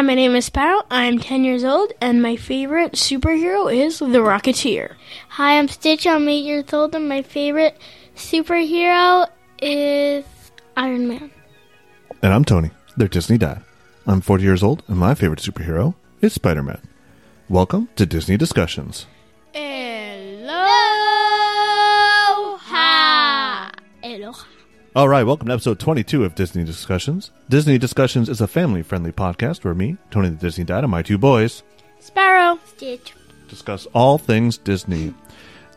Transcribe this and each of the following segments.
Hi, my name is Sparrow. I'm 10 years old, and my favorite superhero is the Rocketeer. Hi, I'm Stitch. I'm 8 years old, and my favorite superhero is Iron Man. And I'm Tony, their Disney dad. I'm 40 years old, and my favorite superhero is Spider Man. Welcome to Disney Discussions. All right, welcome to episode 22 of Disney Discussions. Disney Discussions is a family friendly podcast where me, Tony the Disney dad, and my two boys Sparrow. Stitch. discuss all things Disney.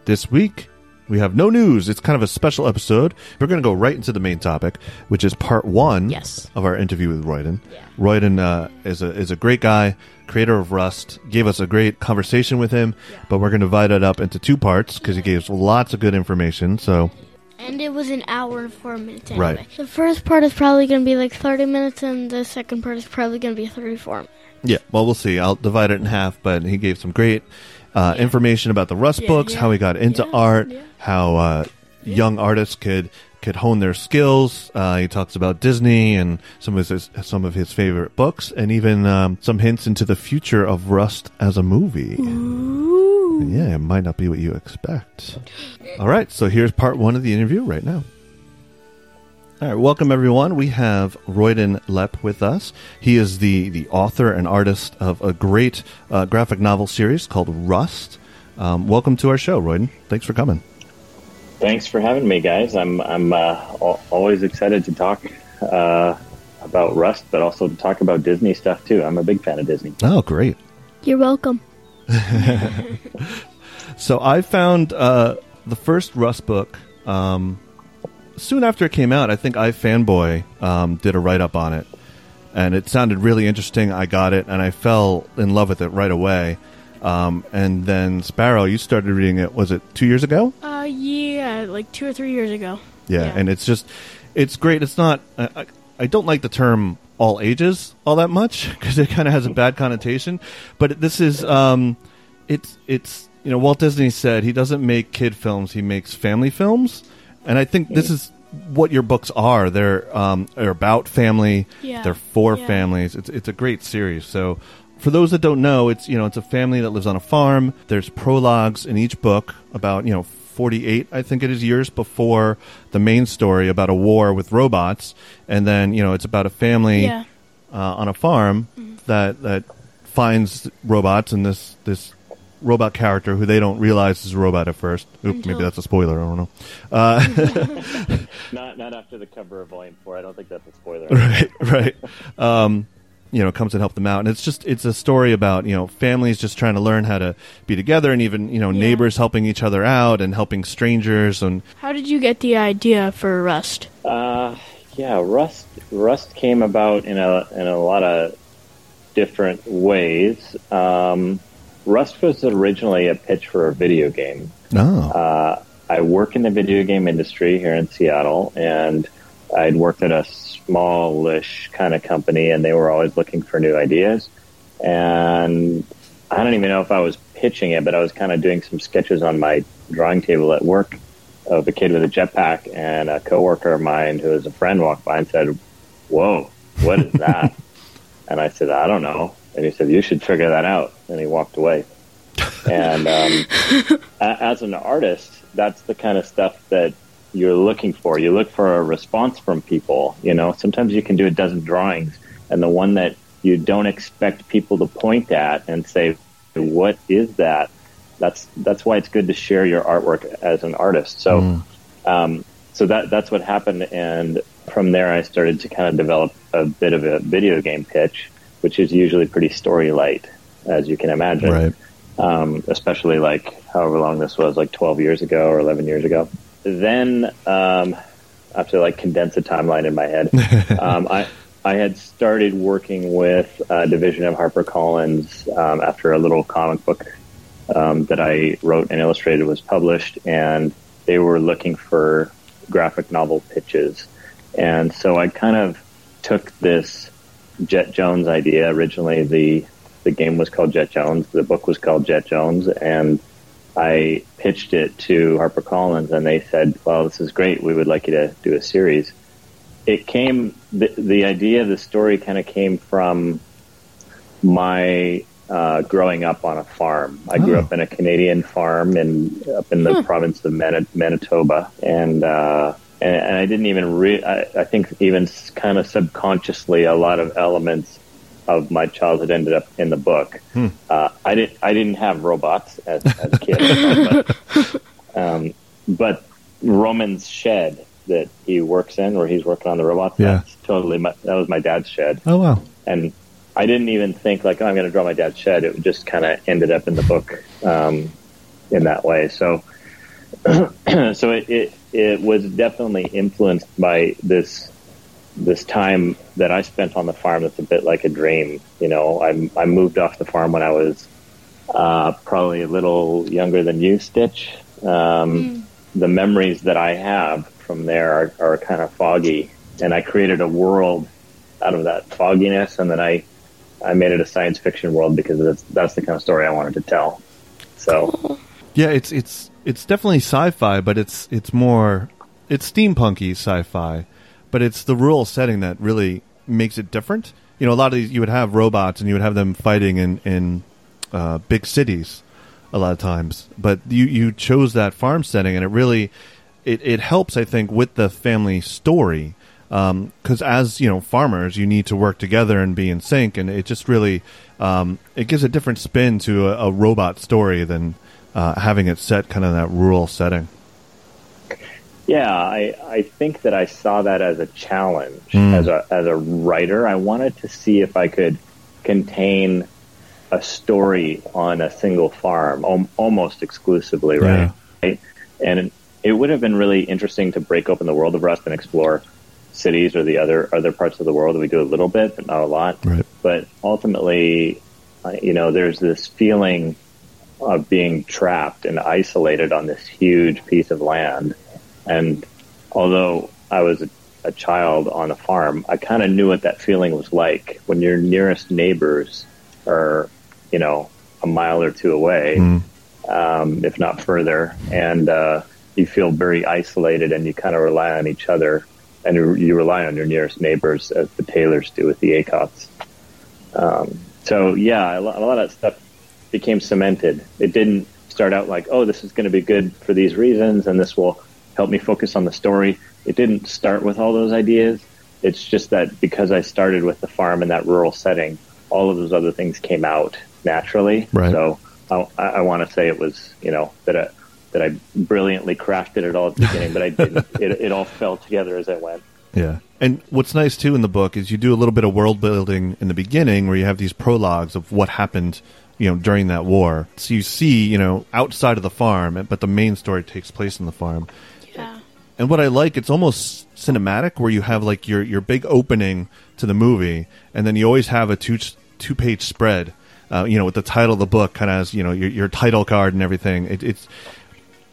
This week, we have no news. It's kind of a special episode. We're going to go right into the main topic, which is part one Yes. of our interview with Royden. Royden uh, is a is a great guy, creator of Rust. Gave us a great conversation with him, but we're going to divide it up into two parts because he gave us lots of good information. So And it was an hour and four minutes anyway. Right. The first part is probably going to be like 30 minutes, and the second part is probably going to be 34 yeah, well, we'll see. I'll divide it in half, but he gave some great uh, information about the Rust Yeah, books, yeah, how he got into yeah, art, yeah. how uh, young artists could could hone their skills. Uh, he talks about Disney and some of his some of his favorite books, and even um, some hints into the future of Rust as a movie. Yeah, it might not be what you expect. All right, so here's part one of the interview right now. All right, welcome everyone. We have Royden Lepp with us. He is the, the author and artist of a great uh, graphic novel series called Rust. Um, welcome to our show, Royden. Thanks for coming. Thanks for having me, guys. I'm I'm uh, al- always excited to talk uh, about Rust, but also to talk about Disney stuff too. I'm a big fan of Disney. Oh, great. You're welcome. So I found uh, the first Rust book um, soon after it came out. I think iFanboy um, did a write up on it, and it sounded really interesting. I got it, and I fell in love with it right away. Um, and then Sparrow, you started reading it. Was it two years ago? Uh, yeah, like two or three years ago. Yeah, Yeah. and it's just, it's great. It's not. I, I, I don't like the term all ages all that much because it kind of has a bad connotation. But this is, um, it's it's you know Walt Disney said he doesn't make kid films; he makes family films, and I think this is what your books are. They're um, are about family. Yeah. They're for Yeah. families. It's it's a great series. So. For those that don't know, it's you know it's a family that lives on a farm. There's prologues in each book about you know 48 I think it is years before the main story about a war with robots, and then you know it's about a family Yeah. uh, on a farm that that finds robots and this this robot character who they don't realize is a robot at first. Oop, maybe that's a spoiler. I don't know. Uh, Not not after the cover of Volume Four. I don't think that's a spoiler. right, right. Um, you know, comes and help them out, and it's just it's a story about you know families just trying to learn how to be together, and even you know Yeah. neighbors helping each other out and helping strangers, and How did you get the idea for Rust? Uh, yeah, Rust Rust came about in a in a lot of different ways. Um, Rust was originally a pitch for a video game. oh, Uh, I work in the video game industry here in Seattle, and I'd worked at a smallish kind of company, and they were always looking for new ideas. And I don't even know if I was pitching it, but I was kind of doing some sketches on my drawing table at work of a kid with a jetpack, and a coworker of mine who was a friend walked by and said, "Whoa, what is that?" and I said, "I don't know." And he said, "You should figure that out." And he walked away. And um, as an artist, that's the kind of stuff that you're looking for. You look for a response from people. You know, sometimes you can do a dozen drawings, and the one that you don't expect people to point at and say, "What is that?" That's that's why it's good to share your artwork as an artist. So, um, so that that's what happened, and from there, I started to kind of develop a bit of a video game pitch, which is usually pretty story light, as you can imagine right. um, especially like however long this was, like 12 years ago or 11 years ago. Then, um, I have to like condense a timeline in my head. um, I, I had started working with a division of HarperCollins um, after a little comic book um, that I wrote and illustrated was published, and they were looking for graphic novel pitches. And so I kind of took this Jet Jones idea. Originally, the the game was called Jet Jones. The book was called Jet Jones, and I pitched it to HarperCollins, and they said, "Well, this is great. We would like you to do a series." It came. The, the idea of the story kind of came from my uh, growing up on a farm. I grew Oh. up in a Canadian farm in up in the province of Mani- Manitoba, and uh, and, and I didn't even re- I, I think even kind of subconsciously a lot of elements of my childhood ended up in the book. Uh, I didn't I didn't have robots as, as a kid, but, um, but Roman's shed that he works in, where he's working on the robots, Yeah. that's totally my, that was my dad's shed Oh wow. and I didn't even think like oh, I'm going to draw my dad's shed. It just kind of ended up in the book um, in that way. So, so it, it it was definitely influenced by this this time that I spent on the farm. That's a bit like a dream. You know, I I moved off the farm when I was uh, probably a little younger than you, Stitch. Um, The memories that I have from there are, are kind of foggy, and I created a world out of that fogginess, and then I I made it a science fiction world because that's that's the kind of story I wanted to tell. So Yeah, it's it's it's definitely sci-fi, but it's it's more it's steampunky sci-fi, but it's the rural setting that really makes it different. You know, a lot of these you would have robots and you would have them fighting in in uh, big cities a lot of times, but you you chose that farm setting, and it really it it helps I think with the family story. Because as you know farmers you need to work together and be in sync and it just really um, it gives a different spin to a, a robot story than uh, having it set kind of that rural setting yeah, I I think that I saw that as a challenge as a as a writer. I wanted to see if I could contain a story on a single farm al- almost exclusively, right? Right? And it would have been really interesting to break open the world of Rust and explore cities or the other other parts of the world. that We do a little bit, but not a lot. Right. But ultimately, uh, you know, there's this feeling of being trapped and isolated on this huge piece of land. And although I was a, a child on a farm, I kind of knew what that feeling was like when your nearest neighbors are, you know, a mile or two away, um, if not further, and uh, you feel very isolated and you kind of rely on each other, and you, you rely on your nearest neighbors as the Taylors do with the Acots. Um, so yeah, a lot, a lot of that stuff became cemented. It didn't start out like, oh, this is going to be good for these reasons, and this will help me focus on the story. It didn't start with all those ideas. It's just that because I started with the farm in that rural setting, all of those other things came out naturally. Right. So I, I want to say it was, you know, that I, that I brilliantly crafted it all at the beginning, but I didn't. It, it all fell together as I went. Yeah. And what's nice too in the book is you do a little bit of world building in the beginning where you have these prologues of what happened, you know, during that war. So you see, you know, outside of the farm, but the main story takes place in the farm. And what I like, it's almost cinematic where you have like your your big opening to the movie and then you always have a two two page spread. Uh, you know, with the title of the book, kind of as you know your, your title card and everything. It, it's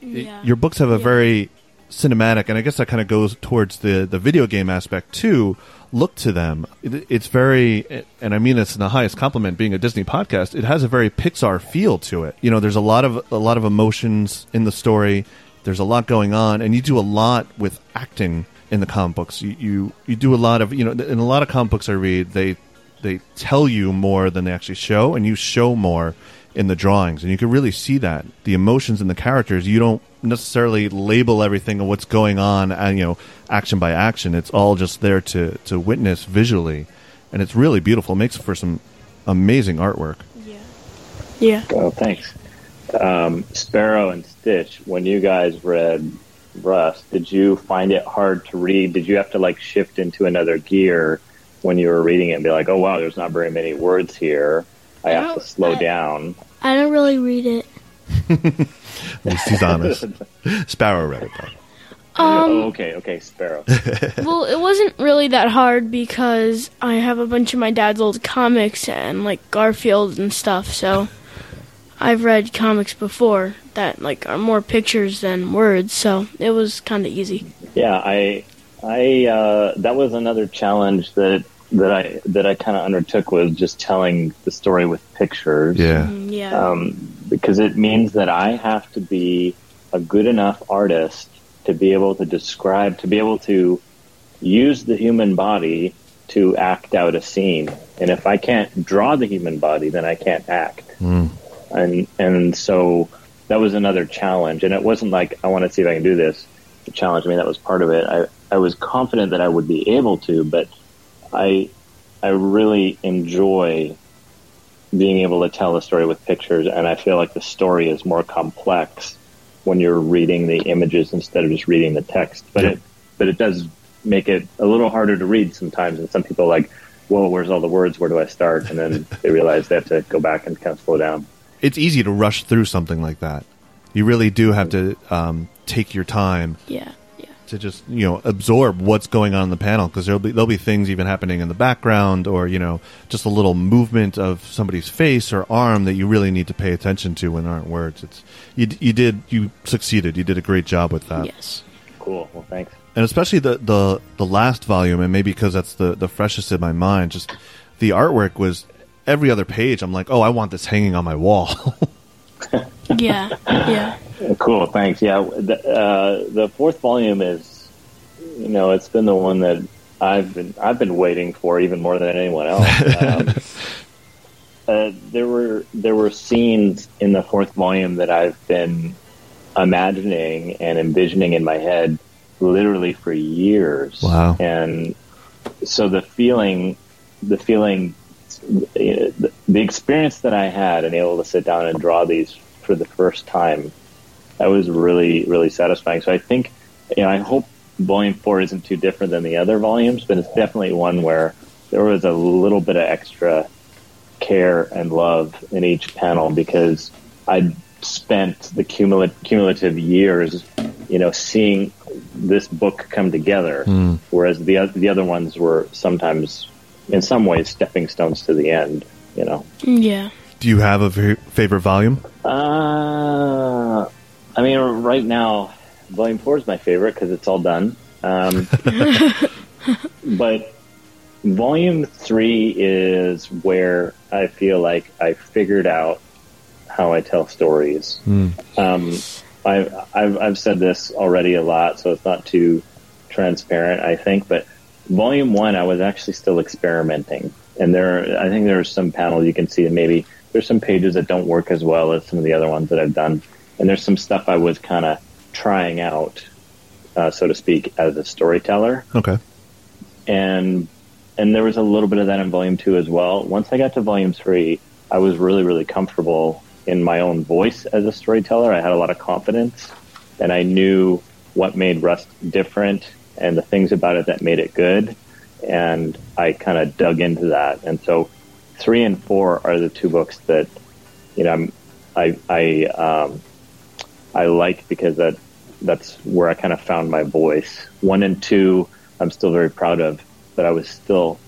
Yeah. your books have a Yeah. very cinematic, and I guess that kind of goes towards the the video game aspect too. Look to them. It, it's very, and I mean this in the highest compliment. Being a Disney podcast, it has a very Pixar feel to it. You know, there's a lot of a lot of emotions in the story. There's a lot going on, and you do a lot with acting in the comic books. You you, you do a lot of you know in a lot of comic books I read they they tell you more than they actually show, and you show more in the drawings, and you can really see that the emotions in the characters. You don't necessarily label everything of what's going on, and you know, action by action. It's all just there to to witness visually, and it's really beautiful. It makes for some amazing artwork. Yeah. Yeah. Oh, thanks. Um, Sparrow and Stitch, when you guys read Rust, did you find it hard to read? Did you have to like shift into another gear when you were reading it and be like, oh wow, there's not very many words here. I have to slow I- down. I don't really read it. At least he's honest. Sparrow read it. though. oh, okay, okay, Sparrow. Well, it wasn't really that hard because I have a bunch of my dad's old comics and like Garfield and stuff. So I've read comics before that like are more pictures than words. So it was kind of easy. yeah, I, I, uh, that was another challenge that that I that I kind of undertook was just telling the story with pictures. Yeah. Mm, Yeah. um, because it means that I have to be a good enough artist to be able to describe, to be able to use the human body to act out a scene. And if I can't draw the human body, then I can't act. And and so that was another challenge. And it wasn't like I want to see if I can do this. The challenge. I mean, that was part of it. I I was confident that I would be able to, but I I really enjoy being able to tell a story with pictures, and I feel like the story is more complex when you're reading the images instead of just reading the text. But Yep. it but it does make it a little harder to read sometimes, and some people are like, "Whoa, where's all the words? Where do I start?" And then they realize they have to go back and kind of slow down. It's easy to rush through something like that. You really do have to um, take your time Yeah, yeah. to just you know absorb what's going on in the panel because there'll be there'll be things even happening in the background or you know just a little movement of somebody's face or arm that you really need to pay attention to when aren't words. It's you you did you succeeded. You did a great job with that. yes. Cool. Well, thanks. and especially the the the last volume, and maybe because that's the the freshest in my mind. Just the artwork was every other page. I'm like, oh, I want this hanging on my wall. Yeah, yeah. Cool. Thanks. Yeah. The, uh, the fourth volume is, you know, it's been the one that I've been I've been waiting for even more than anyone else. Um, uh, there were there were scenes in the fourth volume that I've been imagining and envisioning in my head literally for years. Wow. And so the feeling, the feeling, the experience that I had and able to sit down and draw these for the first time, that was really, really satisfying. So I think, you know, I hope volume four isn't too different than the other volumes, but it's definitely one where there was a little bit of extra care and love in each panel because I'd spent the cumulative, cumulative years, you know, seeing this book come together, hmm. whereas the the other ones were sometimes, in some ways, stepping stones to the end. You know, Yeah. do you have a favorite volume? uh, I mean, right now, Volume Four is my favorite because it's all done. Um, but Volume Three is where I feel like I figured out how I tell stories. Um, I, I've, I've said this already a lot, so it's not too transparent, I think. But volume one, I was actually still experimenting, and there, I think there's some panels you can see that maybe there's some pages that don't work as well as some of the other ones that I've done, and there's some stuff I was kind of trying out, uh, so to speak, as a storyteller Okay. and and there was a little bit of that in volume two as well. Once I got to volume three, I was really really comfortable in my own voice as a storyteller. I had a lot of confidence, and I knew what made Rust different and the things about it that made it good. And I kind of dug into that. And so, three and four are the two books that you know I'm, I I um, I like because that that's where I kind of found my voice. One and two, I'm still very proud of, but I was still,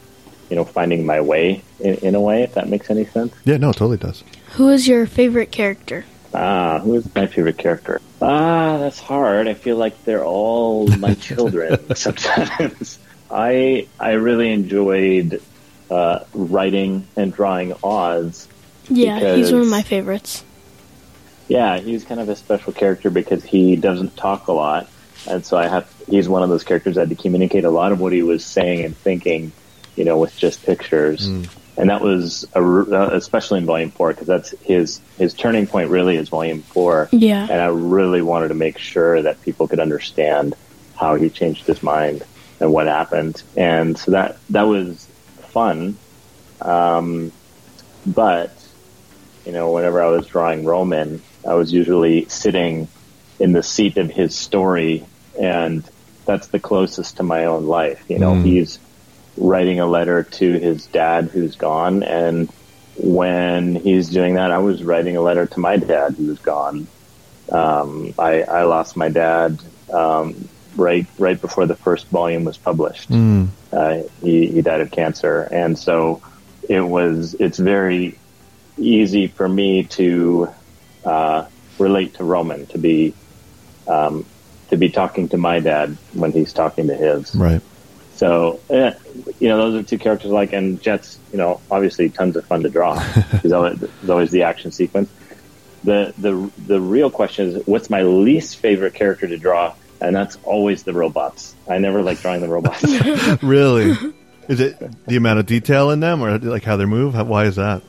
you know, finding my way in, in a way. If that makes any sense. Yeah, no, it totally does. Who is your favorite character? Ah, who is my favorite character? Ah, that's hard. I feel like they're all my children sometimes. I I really enjoyed uh, writing and drawing Oz. Yeah, he's one of my favorites. Yeah, he's kind of a special character because he doesn't talk a lot, and so I have. He's one of those characters that had to communicate a lot of what he was saying and thinking, you know, with just pictures. And that was a, r- uh, especially in Volume Four because that's his his turning point. Really, is Volume Four. Yeah. and I really wanted to make sure that people could understand how he changed his mind and what happened. And so that that was fun. Um, but you know, whenever I was drawing Roman, I was usually sitting in the seat of his story, and that's the closest to my own life. You know, he's writing a letter to his dad who's gone, and when he's doing that, I was writing a letter to my dad who's gone. Um, I, I lost my dad um, right right before the first volume was published. Uh, he, he died of cancer, and so it was. It's very easy for me to uh, relate to Roman to be um, to be talking to my dad when he's talking to his. Right. So, eh, you know, those are two characters I like, and Jet's, you know, obviously tons of fun to draw. there's, always, there's always the action sequence. The, the, the real question is, what's my least favorite character to draw? And that's always the robots. I never like drawing the robots. Really? Is it the amount of detail in them, or like how they move? How, why is that?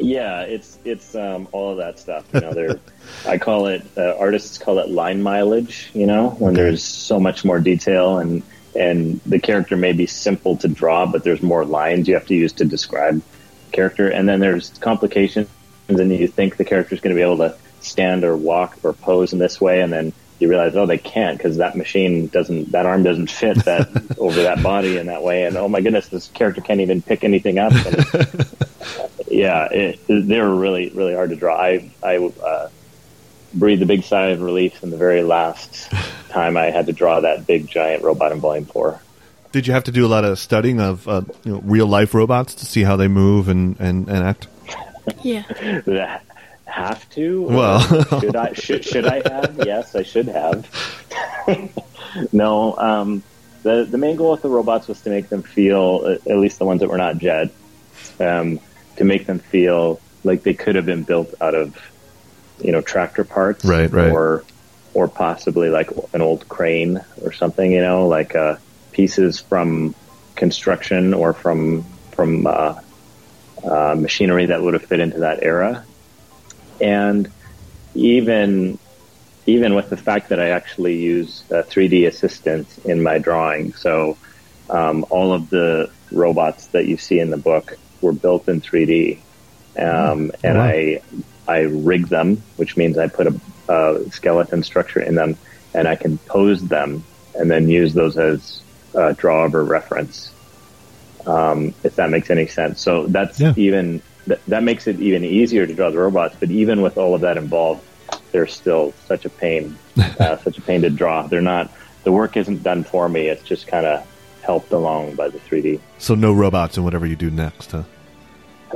Yeah, it's it's um, all of that stuff. You know, they're I call it uh, artists call it line mileage. You know, when Okay. there's so much more detail and and the character may be simple to draw, but there's more lines you have to use to describe the character, and then there's complications, and you think the character's going to be able to stand or walk or pose in this way, and then you realize, oh, they can't because that machine doesn't, that arm doesn't fit that over that body in that way, and oh my goodness, this character can't even pick anything up. Yeah, it, they were really, really hard to draw. I, I uh, breathed a big sigh of relief in the very last time I had to draw that big giant robot in Volume Four. Did you have to do a lot of studying of uh, you know, real life robots to see how they move and, and, and act? Yeah. Have to? Well. should I? Should, should I have? Yes, I should have. no, um, the the main goal with the robots was to make them feel, uh, at least the ones that were not Jet, um, to make them feel like they could have been built out of, you know, tractor parts, Right, right. or or possibly like an old crane or something, you know, like uh, pieces from construction or from from uh, uh, machinery that would have fit into that era. And even even with the fact that I actually use uh, 3D assistance in my drawing, so um, all of the robots that you see in the book were built in 3D, um, and Wow. I I rig them, which means I put a, a skeleton structure in them, and I can pose them and then use those as uh, draw over reference um, if that makes any sense. So that's Yeah. even th- that makes it even easier to draw the robots. But even with all of that involved, they're still such a pain, uh, such a pain to draw. They're not. The work isn't done for me. It's just kind of helped along by the 3D. So no robots in whatever you do next, huh?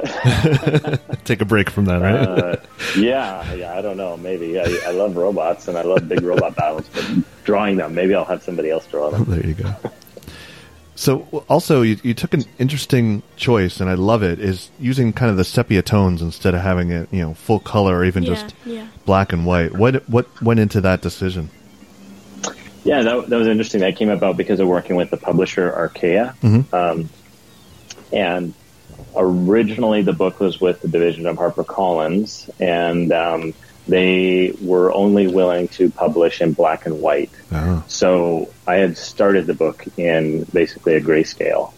Take a break from that, right? Uh, yeah, yeah. I don't know. Maybe I, I love robots and I love big robot battles, but drawing them, maybe I'll have somebody else draw them. there you go. So also you, you took an interesting choice, and I love it. Is using kind of the sepia tones instead of having it, you know, full color or even Yeah, just yeah. black and white. What what went into that decision? Yeah, that, that was interesting. That came about because of working with the publisher Archaia. Um, and originally, the book was with the division of HarperCollins, and um, they were only willing to publish in black and white. Oh. So I had started the book in basically a grayscale.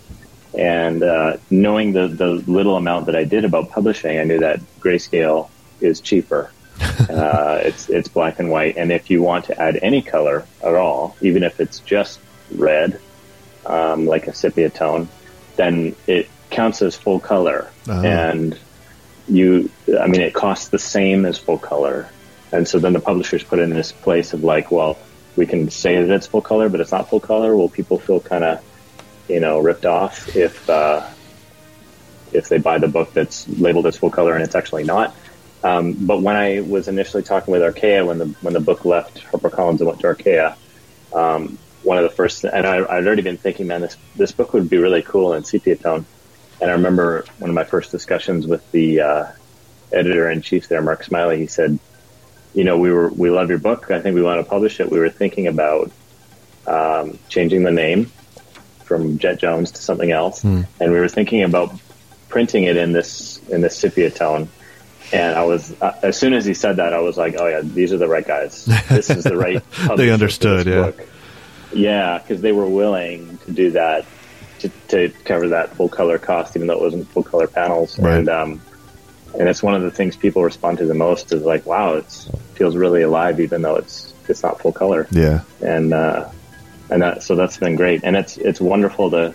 And uh, knowing the, the little amount that I did about publishing, I knew that grayscale is cheaper. uh, it's it's black and white, and if you want to add any color at all, even if it's just red, um, like a sepia tone, then it counts as full color, Oh. and you, I mean, it costs the same as full color, and so then the publishers put in this place of like, well, we can say that it's full color, but it's not full color. Will people feel kind of, you know, ripped off if uh, if they buy the book that's labeled as full color and it's actually not? Um, but when I was initially talking with Archaia, when the when the book left HarperCollins and went to Archaia, um, one of the first, and I, I'd already been thinking, man, this this book would be really cool in sepia tone. And I remember one of my first discussions with the uh, editor in chief there, Mark Smylie. He said, "You know, we were we love your book. I think we want to publish it. We were thinking about um, changing the name from Jet Jones to something else, and we were thinking about printing it in this in this sepia tone." And I was, uh, as soon as he said that, I was like, "Oh yeah, these are the right guys. This is the right." for understood, yeah. book." Yeah, because they were willing to do that to, to cover that full color cost, even though it wasn't full color panels. Right. And um, and it's one of the things people respond to the most is like, "Wow, it feels really alive, even though it's it's not full color." Yeah. And uh, and that so that's been great, and it's it's wonderful to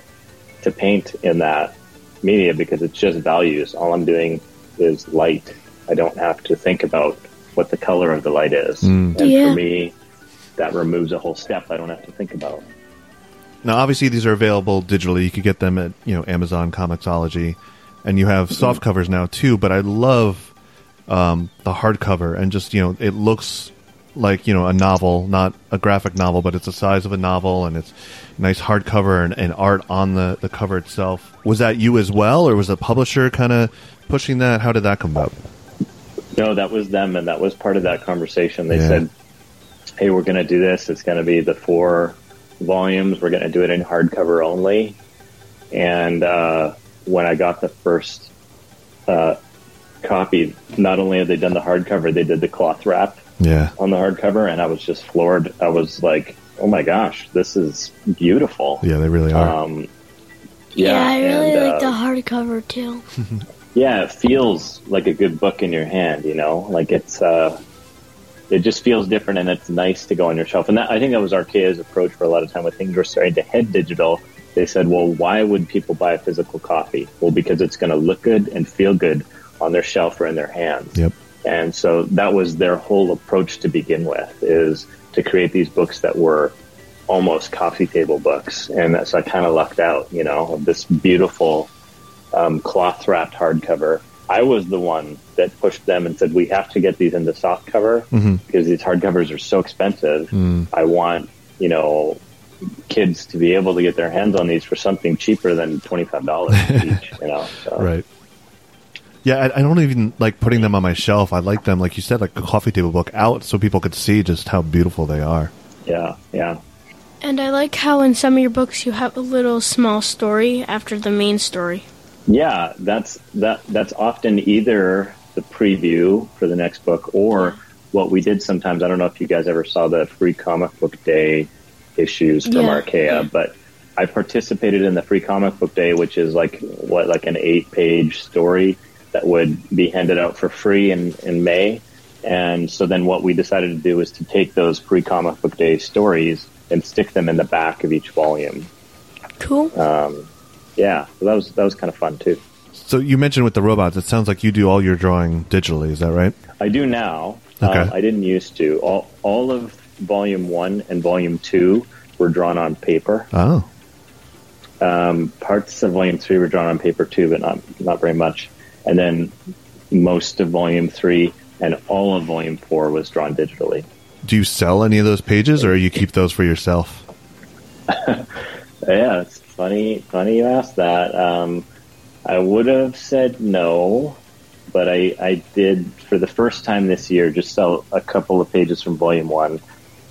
to paint in that media because it's just values. All I'm doing is light. I don't have to think about what the color of the light is, and Yeah. for me, that removes a whole step. I don't have to think about. Now, obviously, these are available digitally. You could get them at you know Amazon Comixology, and you have soft covers now too. But I love um, the hardcover, and just you know, it looks like you know a novel, not a graphic novel, but it's the size of a novel, and it's nice hardcover and, and art on the the cover itself. Was that you as well, or was the publisher kind of pushing that? How did that come about? No, that was them, and that was part of that conversation. They Yeah. said, "Hey, we're going to do this. It's going to be the four volumes. We're going to do it in hardcover only." and uh, when I got the first uh, copy, not only had they done the hardcover, they did the cloth wrap Yeah. on the hardcover, and I was just floored. I was like, "Oh my gosh, this is beautiful!" Yeah, they really are. Um, Yeah, I really and, like uh, the hardcover too. yeah, it feels like a good book in your hand, you know, like it's, uh, it just feels different and it's nice to go on your shelf. And that, I think that was Archaia's approach for a lot of time when things were starting to head digital. They said, well, why would people buy a physical copy? Well, because it's going to look good and feel good on their shelf or in their hands. Yep. And so that was their whole approach to begin with is to create these books that were almost coffee table books. And that's, I kind of lucked out, you know, of this beautiful um, cloth wrapped hardcover. I was the one that pushed them and said, we have to get these into soft cover mm-hmm. because these hardcovers are so expensive. Mm. I want, you know, kids to be able to get their hands on these for something cheaper than $25 each, you know. So, Right. Yeah, I, I don't even like putting them on my shelf. I like them, like you said, like a coffee table book out so people could see just how beautiful they are. Yeah, yeah. And I like how in some of your books you have a little small story after the main story. Yeah, that's that. That's often either the preview for the next book or what we did sometimes. I don't know if you guys ever saw the free comic book day issues from Yeah. Archaia, but I participated in the free comic book day, which is like what like an eight page story that would be handed out for free in in May. And so then what we decided to do was to take those free comic book day stories and stick them in the back of each volume. Cool. Um, Yeah, so that was that was kind of fun too. So you mentioned with the robots, it sounds like you do all your drawing digitally. Is that right? I do now. Okay. Um, I didn't used to. All all of volume one and volume two were drawn on paper. Oh, Um, parts of volume three were drawn on paper too, but not not very much. And then most of volume three and all of volume four was drawn digitally. do you sell any of those pages, or you keep those for yourself? Yeah, it's funny. Funny you asked that. Um, I would have said no, but I, I did for the first time this year just sell a couple of pages from Volume One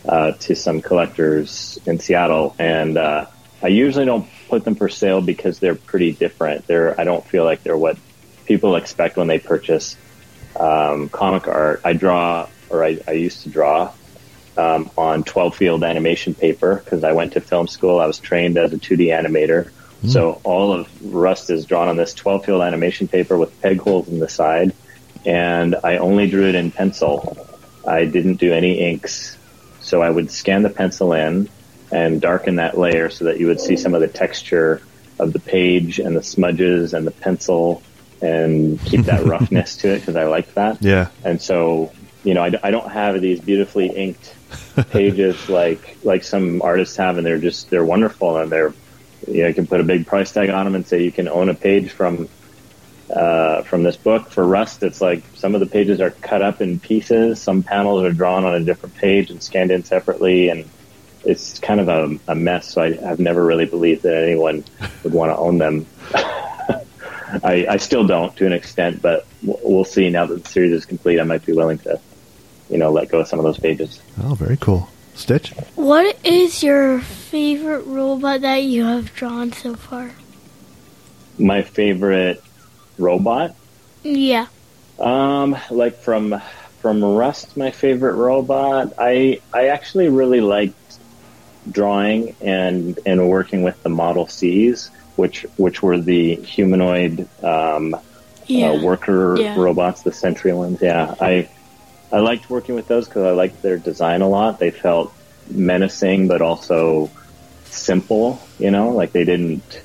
uh, to some collectors in Seattle, and uh, I usually don't put them for sale because they're pretty different. They're I don't feel like they're what people expect when they purchase um, comic art. I draw, or I, I used to draw um, on 12 field animation paper because I went to film school. I was trained as a 2D animator. So all of Rust is drawn on this 12 field animation paper with peg holes in the side. And I only drew it in pencil. I didn't do any inks. So I would scan the pencil in and darken that layer so that you would see some of the texture of the page and the smudges and the pencil and keep that roughness to it because I liked that. Yeah. And so, you know, I, I don't have these beautifully inked pages like like some artists have, and they're just they're wonderful, and they're you know you can put a big price tag on them and say you can own a page from uh, from this book. For Rust, it's like some of the pages are cut up in pieces, some panels are drawn on a different page and scanned in separately, and it's kind of a, a mess. So I, I've never really believed that anyone would want to own them. I, I still don't to an extent, but we'll see now that the series is complete. I might be willing to, you know, let go of some of those pages. Oh, very cool. Stitch. What is your favorite robot that you have drawn so far? My favorite robot, Yeah. um, like from from Rust, my favorite robot. I I actually really liked drawing and and working with the Model Cs, which which were the humanoid um, Yeah. uh, worker Yeah. robots, the Sentry ones. Yeah, I I liked working with those because I liked their design a lot. They felt menacing, but also simple. You know, like they didn't.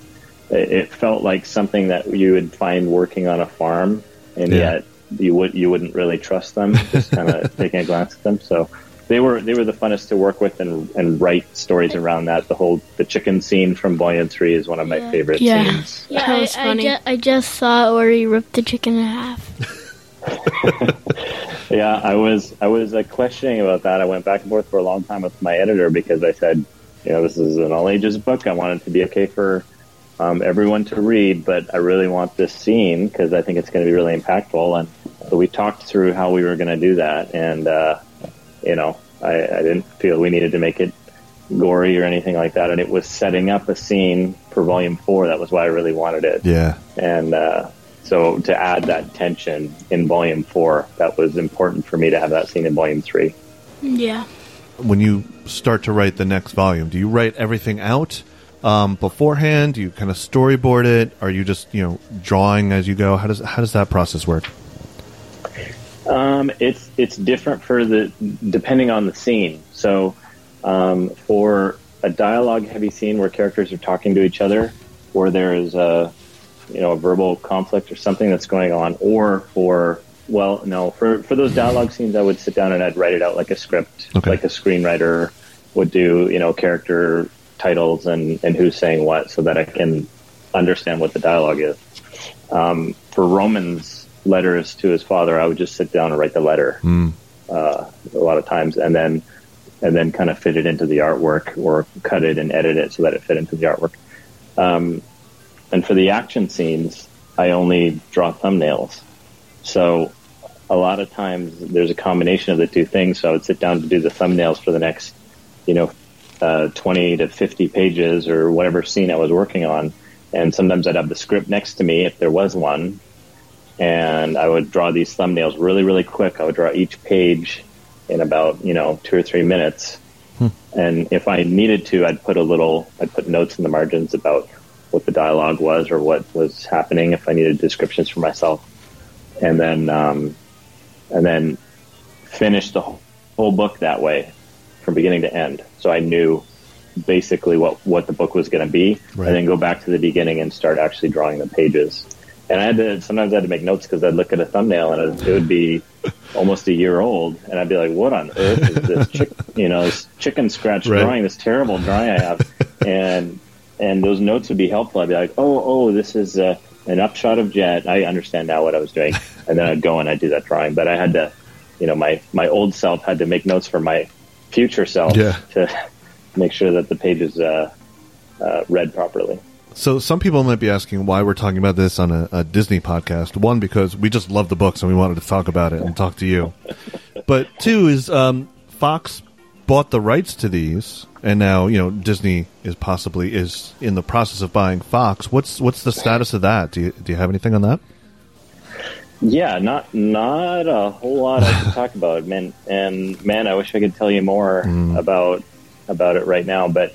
It it felt like something that you would find working on a farm, and Yeah. yet you would you wouldn't really trust them. Just kind of taking a glance at them. So. They were they were the funnest to work with and, and write stories around that. The whole the chicken scene from Volume Three is one of my Yeah. favorite Yeah. scenes. Yeah, That was I, funny. I, ju- I just saw it where he ripped the chicken in half. Yeah, I was I was uh, questioning about that. I went back and forth for a long time with my editor because I said, you know, this is an all ages book. I want it to be okay for um, everyone to read, but I really want this scene because I think it's going to be really impactful. And so we talked through how we were going to do that, and uh, you know, I, I didn't feel we needed to make it gory or anything like that. And it was setting up a scene for volume four. That was why I really wanted it. Yeah. And uh, so to add that tension in volume four, that was important for me to have that scene in volume three. Yeah. When you start to write the next volume, do you write everything out um, beforehand? Do you kind of storyboard it? Are you just you know drawing as you go? How does how does that process work? Um, it's it's different for the depending on the scene. So um, for a dialogue heavy scene where characters are talking to each other, or there is a you know a verbal conflict or something that's going on, or for well, no, for for those dialogue scenes, I would sit down and I'd write it out like a script, Okay. like a screenwriter would do. You know, character titles and and who's saying what, so that I can understand what the dialogue is. Um, for Roman's letters to his father, I would just sit down and write the letter uh, a lot of times, and then and then kind of fit it into the artwork or cut it and edit it so that it fit into the artwork. Um, and for the action scenes, I only draw thumbnails. So a lot of times there's a combination of the two things. So I would sit down to do the thumbnails for the next, you know, uh, 20 to 50 pages or whatever scene I was working on. And sometimes I'd have the script next to me if there was one. And I would draw these thumbnails really, really quick. I would draw each page in about, you know, two or three minutes. And if I needed to, I'd put a little, I'd put notes in the margins about what the dialogue was or what was happening if I needed descriptions for myself. And then, um, and then finish the whole, whole book that way from beginning to end. So I knew basically what, what the book was going to be Right. and then go back to the beginning and start actually drawing the pages. And I had to, sometimes I had to make notes because I'd look at a thumbnail and it, it would be almost a year old. And I'd be like, what on earth is this chick, you know, this chicken scratch Right. drawing, this terrible drawing I have. and, and those notes would be helpful. I'd be like, oh, oh, this is uh, an upshot of Jet. I understand now what I was doing. And then I'd go and I'd do that drawing. But I had to, you know, my, my old self had to make notes for my future self Yeah. to make sure that the pages uh, uh, read properly. So some people might be asking why we're talking about this on a, a Disney podcast. One, because we just love the books and we wanted to talk about it and talk to you. But two is um, Fox bought the rights to these, and now you know Disney is possibly is in the process of buying Fox. What's what's the status of that? Do you do you have anything on that? Yeah, not not a whole lot I can talk about, man. And man, I wish I could tell you more about about it right now. But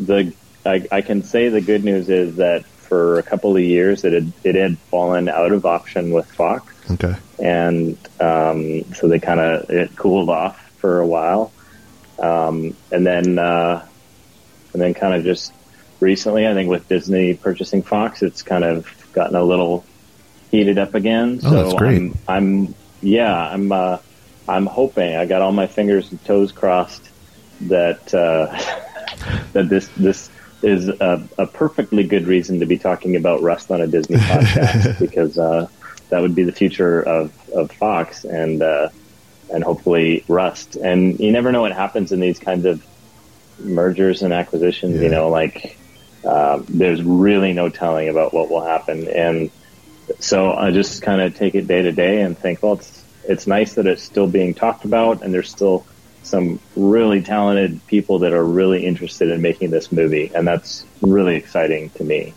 the I, I can say the good news is that for a couple of years it had it had fallen out of auction with Fox, Okay. and um, so they kind of it cooled off for a while, um, and then uh, and then kind of just recently, I think with Disney purchasing Fox, it's kind of gotten a little heated up again. Oh, so that's great. I'm, I'm yeah, I'm uh, I'm hoping I got all my fingers and toes crossed that uh, that this this is a, a perfectly good reason to be talking about Rust on a Disney podcast because uh, that would be the future of, of Fox and uh, and hopefully Rust. And you never know what happens in these kinds of mergers and acquisitions. Yeah. You know, like um, there's really no telling about what will happen, and so I just kind of take it day to day and think, well, it's it's nice that it's still being talked about, and there's still some really talented people that are really interested in making this movie, and that's really exciting to me.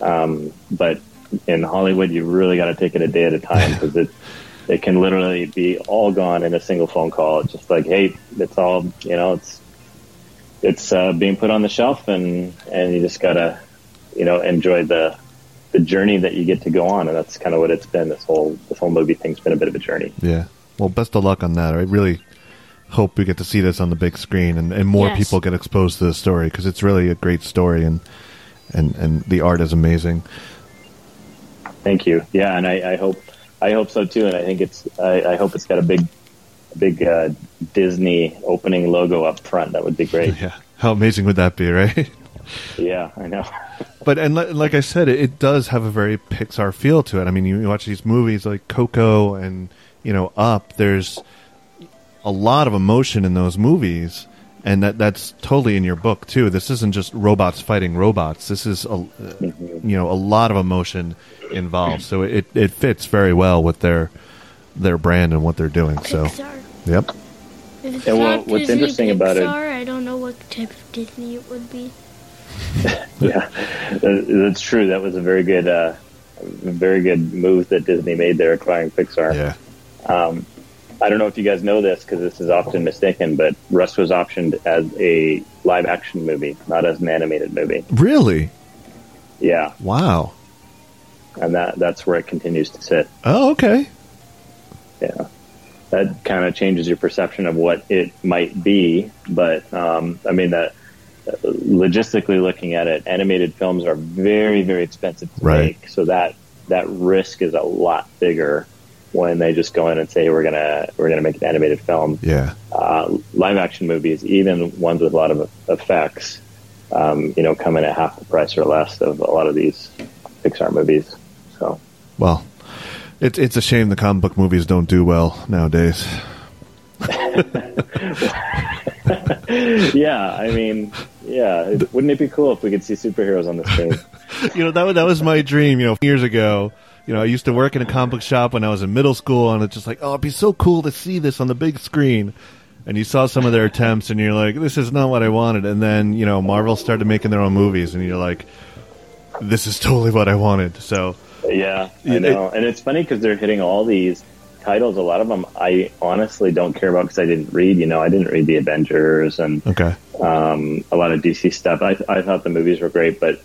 Um, but in Hollywood, you really got to take it a day at a time because it it can literally be all gone in a single phone call. It's just like, hey, it's all you know, it's it's uh, being put on the shelf, and and you just gotta you know enjoy the the journey that you get to go on, and that's kind of what it's been. This whole this whole movie thing's been a bit of a journey. Yeah. Well, best of luck on that. I really hope we get to see this on the big screen and, and more Yes. people get exposed to the story because it's really a great story and and and the art is amazing. Thank you. Yeah, and I, I hope I hope so too. And I think it's I, I hope it's got a big a big uh, Disney opening logo up front. That would be great. Yeah. How amazing would that be, right? yeah, I know. But and li- like I said, it, it does have a very Pixar feel to it. I mean, you watch these movies like Coco and you know Up. There's a lot of emotion in those movies, and that that's totally in your book too. This isn't just robots fighting robots. This is a uh, you know a lot of emotion involved. So it it fits very well with their their brand and what they're doing. So Pixar. yep. If it's Yeah, well, what's Disney interesting about it- Pixar, I don't know what type of Disney it would be. yeah, that's true. That was a very good, uh, very good move that Disney made there, acquiring Pixar. Yeah. I don't know if you guys know this because this is often mistaken, but Rust was optioned as a live action movie, not as an animated movie. Really? Yeah, Wow. and that that's where it continues to sit. Oh, okay. Yeah, that kind of changes your perception of what it might be. But um, I mean that logistically looking at it, animated films are very very expensive to Right. make, so that that risk is a lot bigger when they just go in and say we're gonna we're gonna make an animated film. Yeah. uh, live action movies, even ones with a lot of effects, um, you know, come in at half the price or less of a lot of these Pixar movies. So, Well, it's it's a shame the comic book movies don't do well nowadays. yeah, I mean, yeah, wouldn't it be cool if we could see superheroes on the screen? you know that that was my dream. You know, years ago. You know, I used to work in a comic book shop when I was in middle school, and it's just like, oh, it'd be so cool to see this on the big screen. And you saw some of their attempts, and you're like, this is not what I wanted. And then you know, Marvel started making their own movies, and you're like, this is totally what I wanted. So yeah, I Yeah, know, and it's funny because they're hitting all these titles. A lot of them I honestly don't care about because I didn't read. You know, I didn't read the Avengers and okay, um, a lot of DC stuff. I, I thought the movies were great, but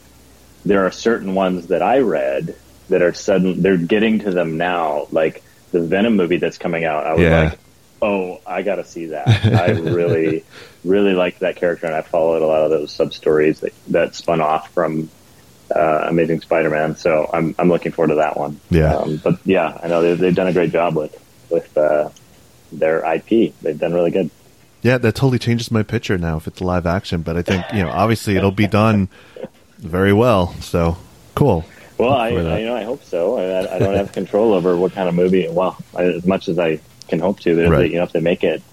there are certain ones that I read that are sudden. They're getting to them now, like the Venom movie that's coming out. I was Yeah. like, oh, I got to see that. I really, really liked that character, and I followed a lot of those sub stories that, that spun off from uh, Amazing Spider-Man. So I'm I'm looking forward to that one. Yeah. Um, but yeah, I know they, they've done a great job with with uh, their IP. They've done really good. yeah, that totally changes my picture now if it's live action. But I think you know, obviously, it'll be done very well. So cool. Well, I. I you know I hope so. I, I don't have control over what kind of movie. Well, I, as much as I can hope to, but if they, you know if they make it,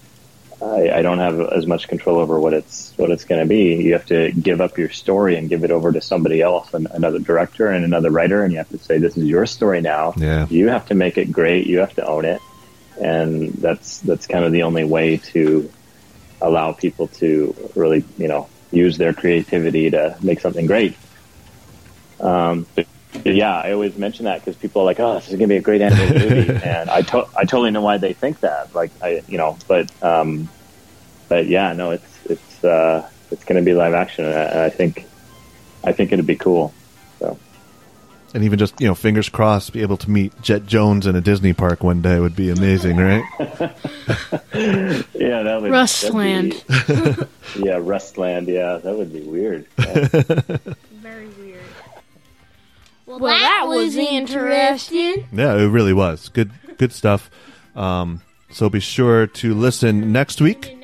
I, I don't have as much control over what it's what it's going to be. You have to give up your story and give it over to somebody else, and another director and another writer, and you have to say this is your story now. Yeah. You have to make it great. You have to own it, and that's that's kind of the only way to allow people to really you know use their creativity to make something great. Um, yeah, I always mention that because people are like, "Oh, this is going to be a great animated movie," and I to- I totally know why they think that. Like, I you know, but um, but yeah, no, it's it's uh, it's going to be live action, and I, and I think I think it'd be cool. So And even just you know, fingers crossed, be able to meet Jet Jones in a Disney park one day would be amazing, right? yeah, that would Rustland. be- yeah, Rustland. Yeah, that would be weird. Yeah. Very weird. Well, Well, that was interesting. Yeah, it really was good. Good stuff. Um, so be sure to listen next week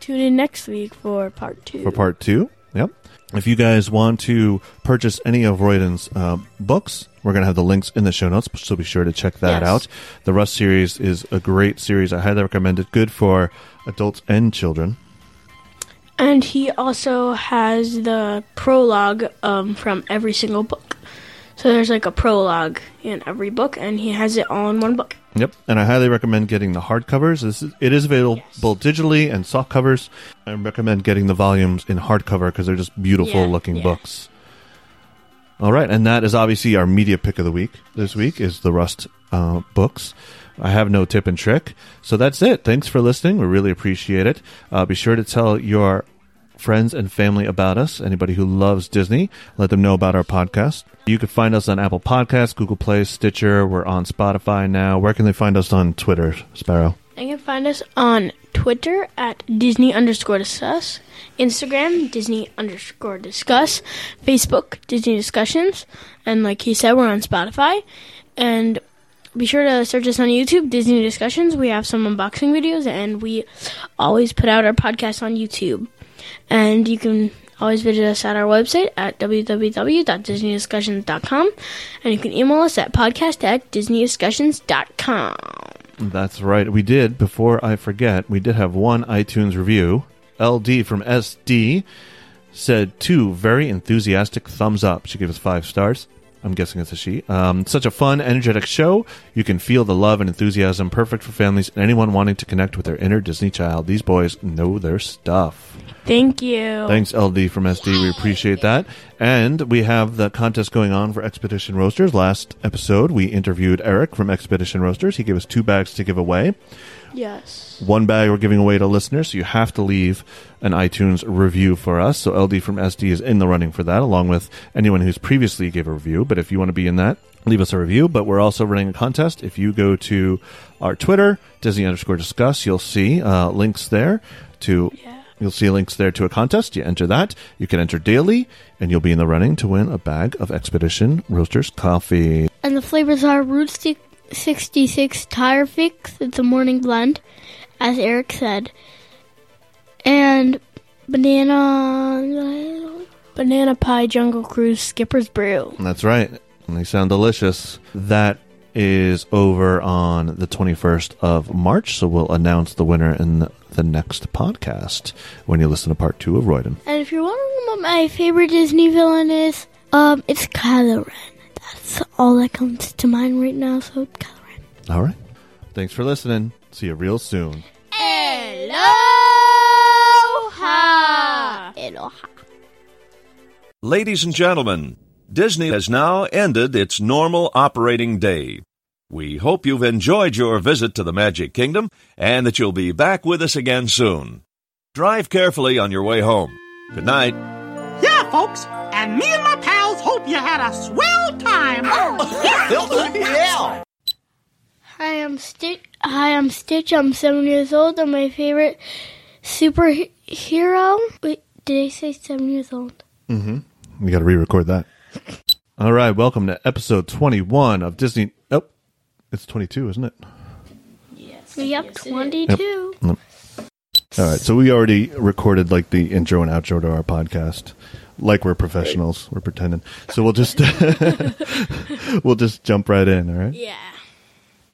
Tune in next week for part two. for part two. Yep. If you guys want to purchase any of Royden's uh, books, we're going to have the links in the show notes, so be sure to check that Yes. out. The Rust series is a great series. I highly recommend it. Good for adults and children. And he also has the prologue um, from every single book. So there's like a prologue in every book, and he has it all in one book. Yep, and I highly recommend getting the hardcovers. This is, it is available digitally and soft covers. I recommend getting the volumes in hardcover because they're just beautiful Yeah, looking yeah. books. All right, and that is obviously our media pick of the week. This week is the Rust uh, books. I have no tip and trick, so that's it. Thanks for listening. We really appreciate it. Uh, be sure to tell your friends and family about us. Anybody who loves Disney, let them know about our podcast. You can find us on Apple Podcasts, Google Play, Stitcher. We're on Spotify now. Where can they find us on Twitter, Sparrow? They can find us on Twitter at Disney underscore discuss, Instagram Disney underscore discuss, Facebook Disney discussions, and like he said, we're on Spotify. And be sure to search us on YouTube, Disney discussions. We have some unboxing videos, and we always put out our podcast on YouTube. And you can always visit us at our website at www.disneydiscussions.com, and you can email us at podcast at disneydiscussions.com. That's right. We did, before I forget, we did have one iTunes review. LD from SD said two very enthusiastic thumbs up. She gave us five stars. I'm guessing it's a she. Um, such a fun, energetic show. You can feel the love and enthusiasm, perfect for families and anyone wanting to connect with their inner Disney child. These boys know their stuff. Thank you. Thanks, LD from SD. We appreciate that. And we have the contest going on for Expedition Roasters. Last episode, we interviewed Eric from Expedition Roasters. He gave us two bags to give away. Yes. One bag we're giving away to listeners, so you have to leave an iTunes review for us. So LD from SD is in the running for that, along with anyone who's previously gave a review. But if you want to be in that, leave us a review. But we're also running a contest. If you go to our Twitter, Disney underscore discuss, you'll see uh, links there to. You'll see links there to a contest. You enter that. You can enter daily, and you'll be in the running to win a bag of Expedition Roasters coffee. And the flavors are Route Sti- 66 Tire Fix. It's a morning blend, as Eric said. And banana. Banana Pie Jungle Cruise Skipper's Brew. That's right. And they sound delicious. That is over on the 21st of March, so we'll announce the winner in the next podcast when you listen to part two of Royden. And if you're wondering what my favorite Disney villain is, um, it's Kylo Ren. That's all that comes to mind right now, so Kylo All right. Thanks for listening. See you real soon. Aloha! Aloha. Ladies and gentlemen, Disney has now ended its normal operating day. We hope you've enjoyed your visit to the Magic Kingdom and that you'll be back with us again soon. Drive carefully on your way home. Good night. Yeah, folks. And me and my pals hope you had a swell time. yeah. Hi, I'm Stitch. Hi, I'm Stitch. I'm seven years old. I'm my favorite superhero. Wait, did I say seven years old? Mm-hmm. We got to re record that. All right. Welcome to episode 21 of Disney. Oh, it's 22, isn't it? Yes. Yep, 22. All right. So we already recorded like the intro and outro to our podcast. Like we're professionals. We're pretending. So we'll just we'll just jump right in, all right? Yeah.